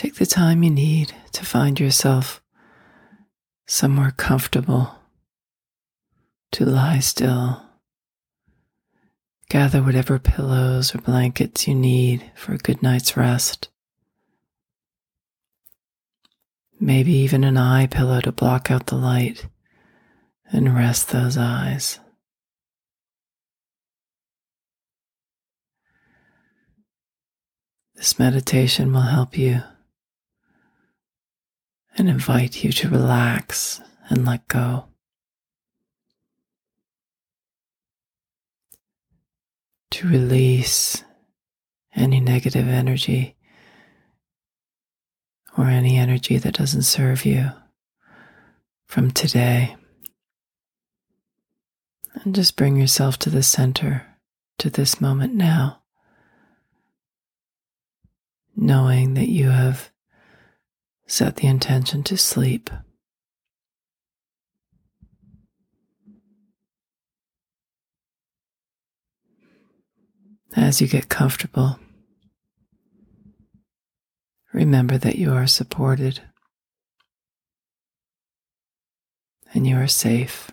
take the time you need to find yourself somewhere comfortable to lie still. Gather whatever pillows or blankets you need for a good night's rest. Maybe even an eye pillow to block out the light and rest those eyes. This meditation will help you and invite you to relax and let go. To release any negative energy or any energy that doesn't serve you from today. And just bring yourself to the center, to this moment now, knowing that you have set the intention to sleep. As you get comfortable, remember that you are supported and you are safe,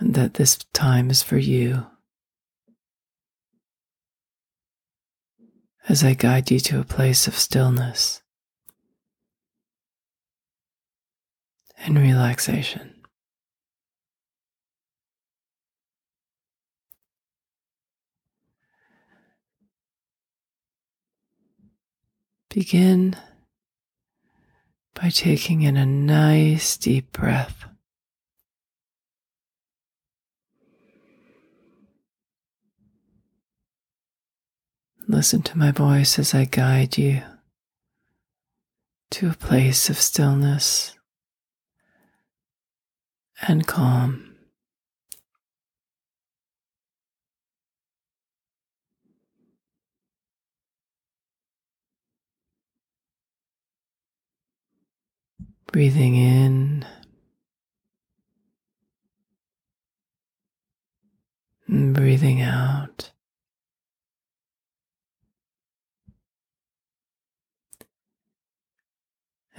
and that this time is for you. As I guide you to a place of stillness and relaxation. Begin by taking in a nice deep breath. Listen to my voice as I guide you to a place of stillness and calm. Breathing in and breathing out.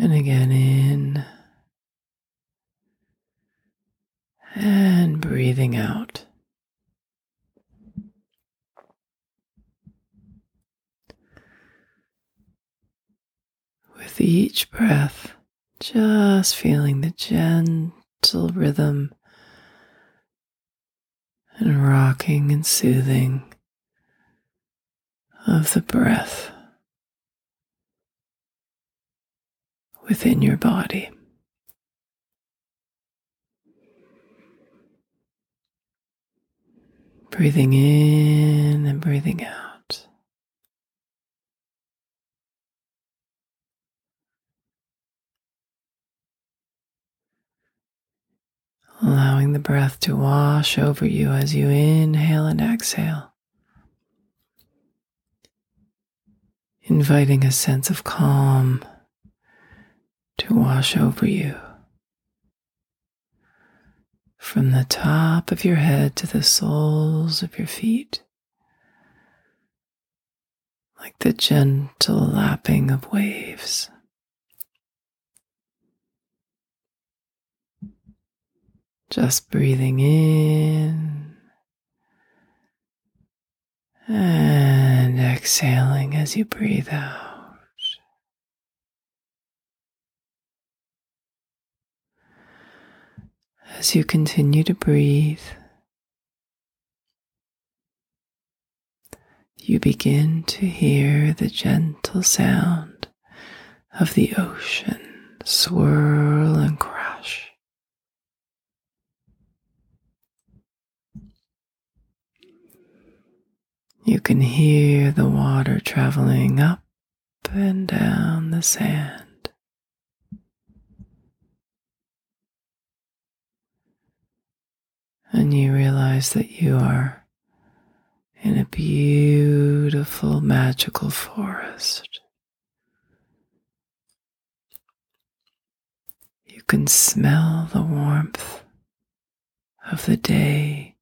And again in. And breathing out. With each breath, just feeling the gentle rhythm. And rocking and soothing of the breath within your body. Breathing in and breathing out. allowing the breath to wash over you as you inhale and exhale, inviting a sense of calm to wash over you. From the top of your head to the soles of your feet, like the gentle lapping of waves. Just breathing in and exhaling as you breathe out. As you continue to breathe, you begin to hear the gentle sound of the ocean swirl and crash. You can hear the water traveling up and down the sand. and you realize that you are in a beautiful, magical forest. You can smell the warmth of the day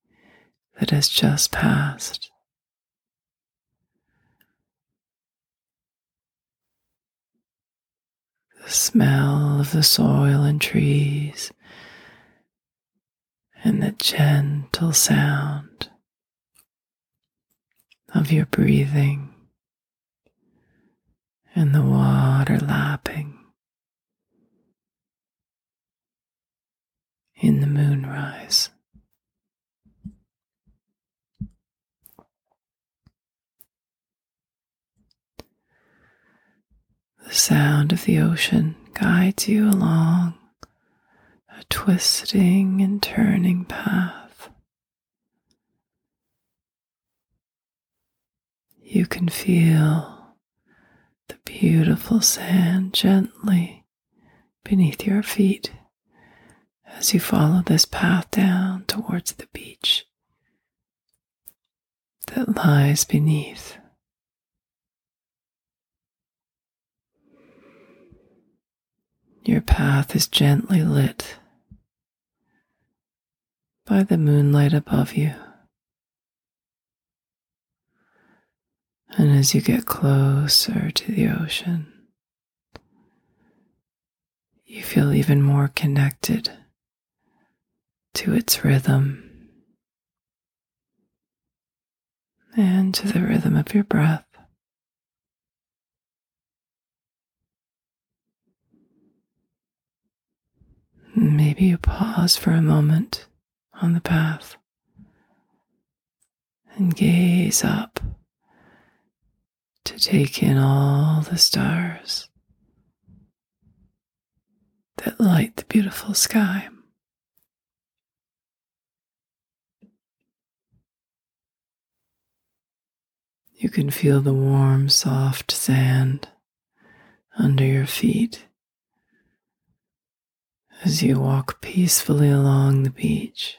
that has just passed. The smell of the soil and trees and the gentle sound of your breathing and the water lapping in the moonrise. The sound of the ocean guides you along a twisting and turning path. You can feel the beautiful sand gently beneath your feet as you follow this path down towards the beach that lies beneath. Your path is gently lit by the moonlight above you. And as you get closer to the ocean, you feel even more connected to its rhythm and to the rhythm of your breath. Maybe you pause for a moment on the path and gaze up to take in all the stars that light the beautiful sky. You can feel the warm, soft sand under your feet as you walk peacefully along the beach,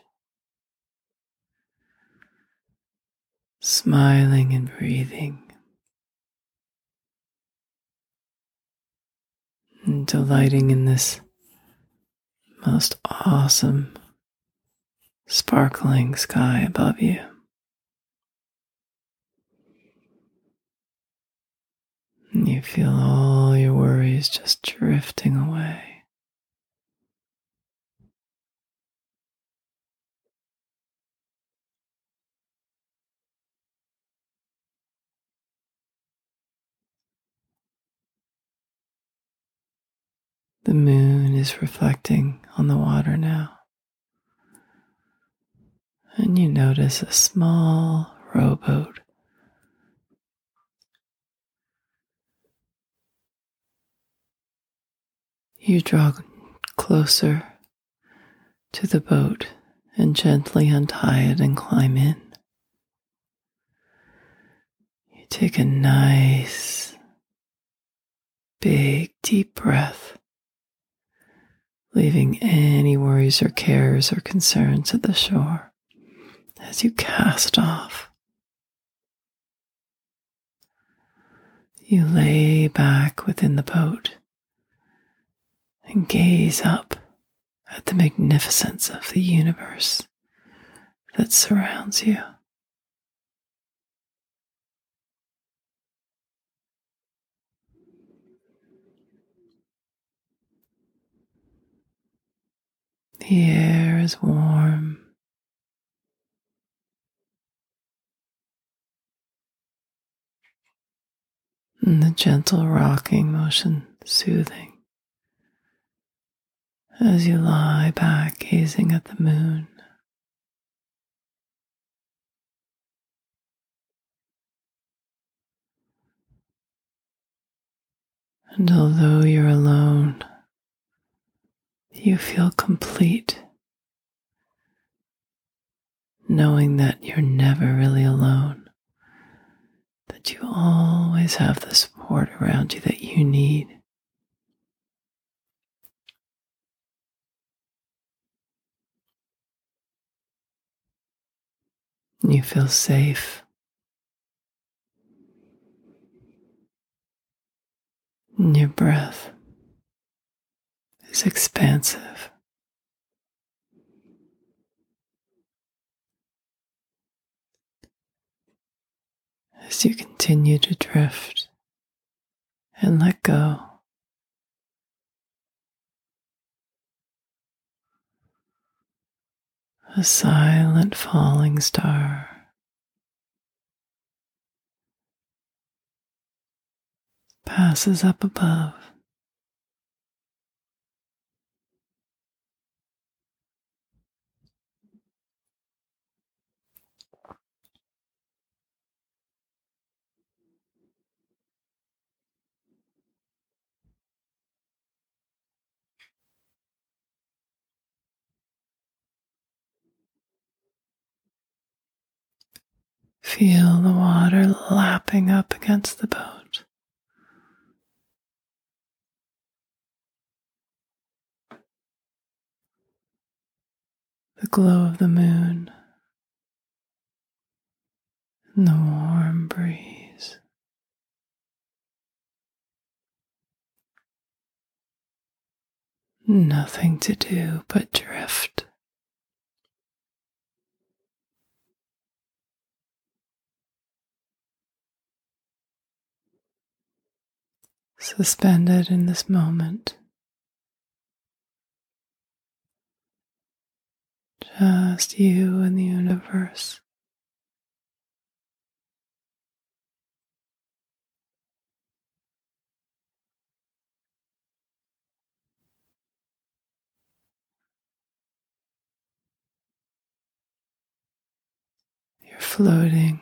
smiling and breathing, and delighting in this most awesome, sparkling sky above you. And you feel all your worries just drifting away. The moon is reflecting on the water now. And you notice a small rowboat You draw closer to the boat and gently untie it and climb in. You take a nice, big, deep breath, leaving any worries or cares or concerns at the shore as you cast off. You lay back within the boat and gaze up at the magnificence of the universe that surrounds you. The air is warm. And the gentle rocking motion soothing as you lie back gazing at the moon. And although you're alone, you feel complete, knowing that you're never really alone, that you always have the support around you that you need. You feel safe. Your breath is expansive. As you continue to drift and let go. A silent falling star. passes up above. Feel the water lapping up against the boat. The glow of the moon and the warm breeze. Nothing to do but drift. Suspended in this moment. Just you and the universe. You're floating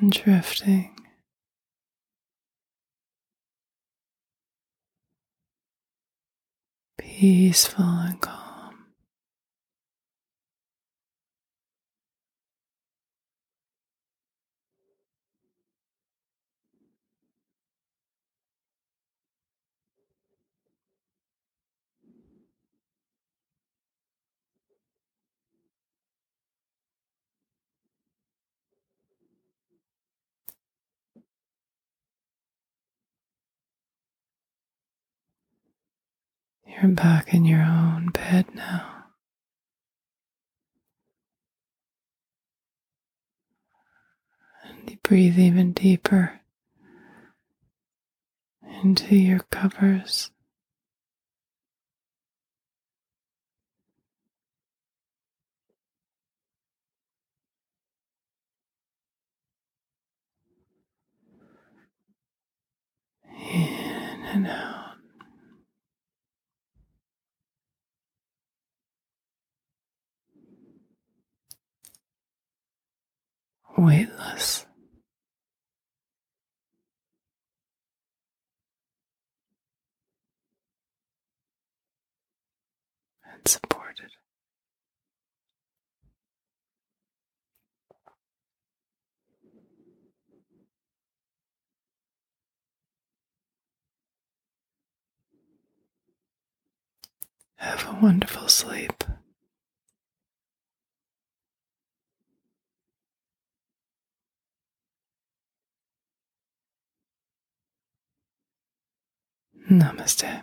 and drifting. Peaceful and calm. You're back in your own bed now. And you breathe even deeper into your covers. In and out. Weightless. And supported. Have a wonderful sleep. Namaste.